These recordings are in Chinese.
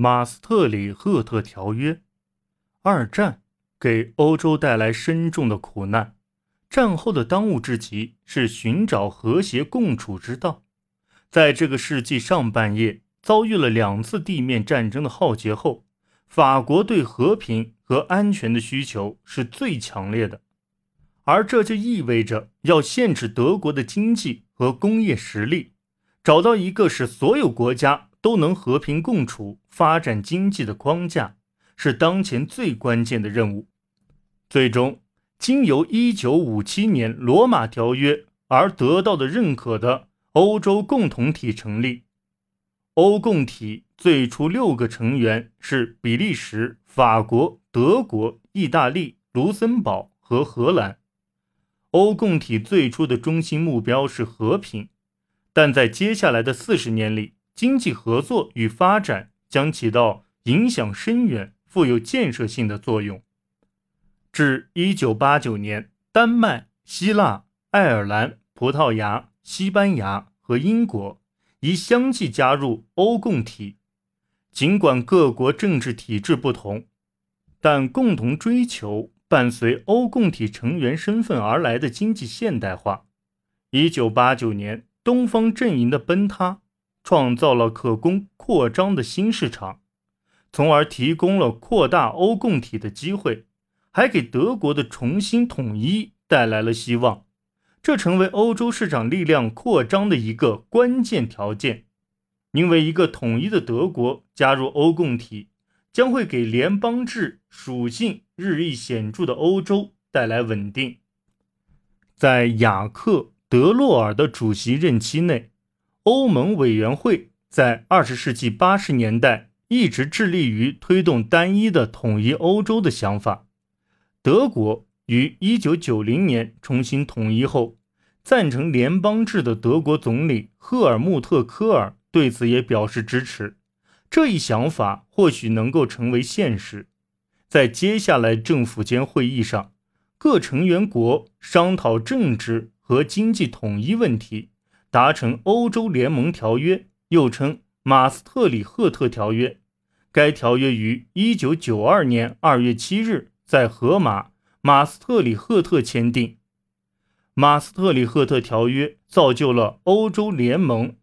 马斯特里赫特条约。二战给欧洲带来深重的苦难，战后的当务之急是寻找和谐共处之道。在这个世纪上半叶遭遇了两次地面战争的浩劫后，法国对和平和安全的需求是最强烈的，而这就意味着要限制德国的经济和工业实力，找到一个使所有国家都能和平共处、发展经济的框架。是当前最关键的任务。最终，经由1957年罗马条约而得到的认可的欧洲共同体成立。欧共体最初六个成员是比利时、法国、德国、意大利、卢森堡和荷兰。欧共体最初的中心目标是和平，但在接下来的四十年里，经济合作与发展将起到影响深远。富有建设性的作用。至一九八九年，丹麦、希腊、爱尔兰、葡萄牙、西班牙和英国已相继加入欧共体。尽管各国政治体制不同，但共同追求伴随欧共体成员身份而来的经济现代化。一九八九年，东方阵营的崩塌，创造了可供扩张的新市场。从而提供了扩大欧共体的机会，还给德国的重新统一带来了希望。这成为欧洲市场力量扩张的一个关键条件。因为一个统一的德国加入欧共体，将会给联邦制属性日益显著的欧洲带来稳定。在雅克·德洛尔的主席任期内，欧盟委员会在二十世纪八十年代。一直致力于推动单一的统一欧洲的想法。德国于1990年重新统一后，赞成联邦制的德国总理赫尔穆特·科尔对此也表示支持。这一想法或许能够成为现实。在接下来政府间会议上，各成员国商讨政治和经济统一问题，达成欧洲联盟条约，又称。马斯特里赫特条约，该条约于一九九二年二月七日在荷马马斯特里赫特签订。马斯特里赫特条约造就了欧洲联盟，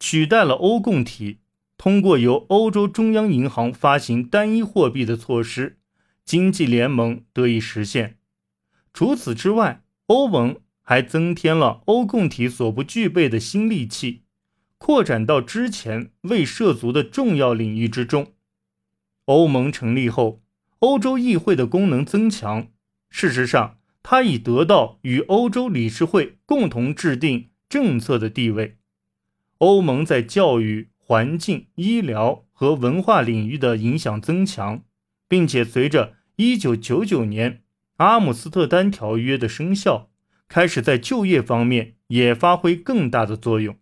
取代了欧共体。通过由欧洲中央银行发行单一货币的措施，经济联盟得以实现。除此之外，欧盟还增添了欧共体所不具备的新利器。扩展到之前未涉足的重要领域之中。欧盟成立后，欧洲议会的功能增强。事实上，它已得到与欧洲理事会共同制定政策的地位。欧盟在教育、环境、医疗和文化领域的影响增强，并且随着1999年阿姆斯特丹条约的生效，开始在就业方面也发挥更大的作用。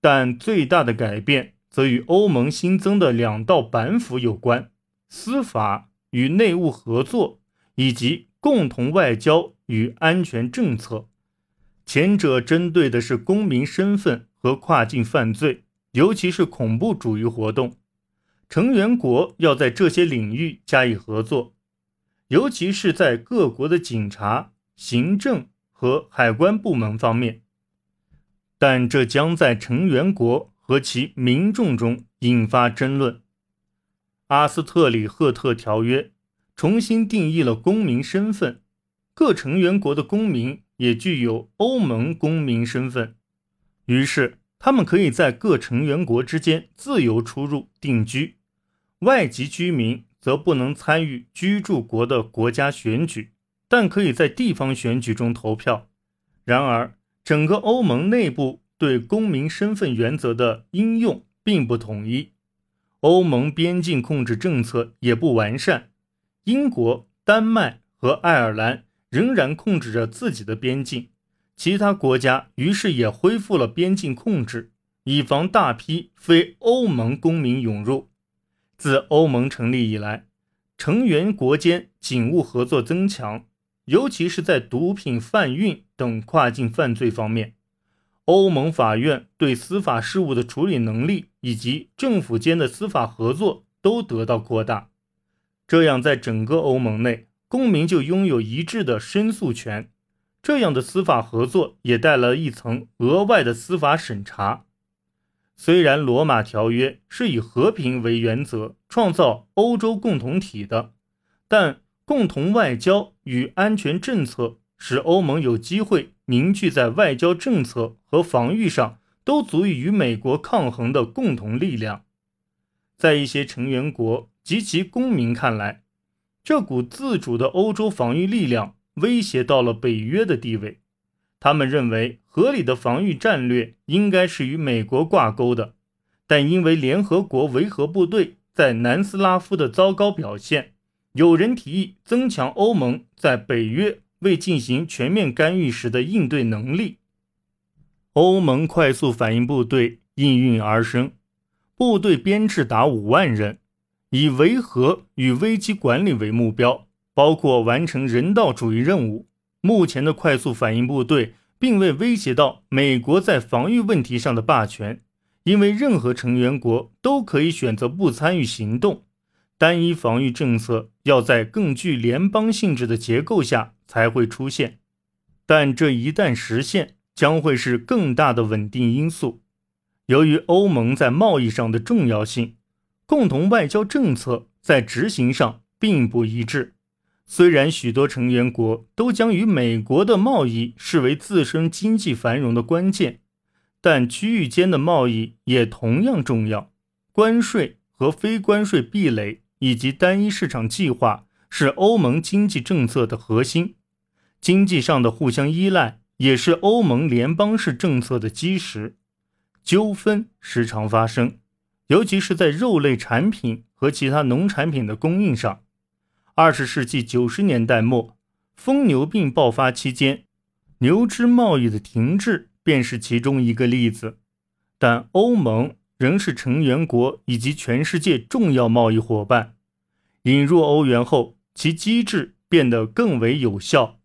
但最大的改变则与欧盟新增的两道板斧有关：司法与内务合作，以及共同外交与安全政策。前者针对的是公民身份和跨境犯罪，尤其是恐怖主义活动。成员国要在这些领域加以合作，尤其是在各国的警察、行政和海关部门方面。但这将在成员国和其民众中引发争论。阿斯特里赫特条约重新定义了公民身份，各成员国的公民也具有欧盟公民身份，于是他们可以在各成员国之间自由出入、定居。外籍居民则不能参与居住国的国家选举，但可以在地方选举中投票。然而，整个欧盟内部对公民身份原则的应用并不统一，欧盟边境控制政策也不完善。英国、丹麦和爱尔兰仍然控制着自己的边境，其他国家于是也恢复了边境控制，以防大批非欧盟公民涌入。自欧盟成立以来，成员国间警务合作增强。尤其是在毒品贩运等跨境犯罪方面，欧盟法院对司法事务的处理能力以及政府间的司法合作都得到扩大。这样，在整个欧盟内，公民就拥有一致的申诉权。这样的司法合作也带来了一层额外的司法审查。虽然罗马条约是以和平为原则创造欧洲共同体的，但共同外交与安全政策使欧盟有机会凝聚在外交政策和防御上都足以与美国抗衡的共同力量。在一些成员国及其公民看来，这股自主的欧洲防御力量威胁到了北约的地位。他们认为，合理的防御战略应该是与美国挂钩的，但因为联合国维和部队在南斯拉夫的糟糕表现，有人提议增强欧盟在北约未进行全面干预时的应对能力。欧盟快速反应部队应运而生，部队编制达五万人，以维和与危机管理为目标，包括完成人道主义任务。目前的快速反应部队并未威胁到美国在防御问题上的霸权，因为任何成员国都可以选择不参与行动。单一防御政策要在更具联邦性质的结构下才会出现，但这一旦实现，将会是更大的稳定因素。由于欧盟在贸易上的重要性，共同外交政策在执行上并不一致。虽然许多成员国都将与美国的贸易视为自身经济繁荣的关键，但区域间的贸易也同样重要。关税和非关税壁垒以及单一市场计划是欧盟经济政策的核心，经济上的互相依赖也是欧盟联邦式政策的基石。纠纷时常发生，尤其是在肉类产品和其他农产品的供应上。二十世纪九十年代末，疯牛病爆发期间，牛只贸易的停滞便是其中一个例子。但欧盟仍是成员国以及全世界重要贸易伙伴。引入欧元后，其机制变得更为有效。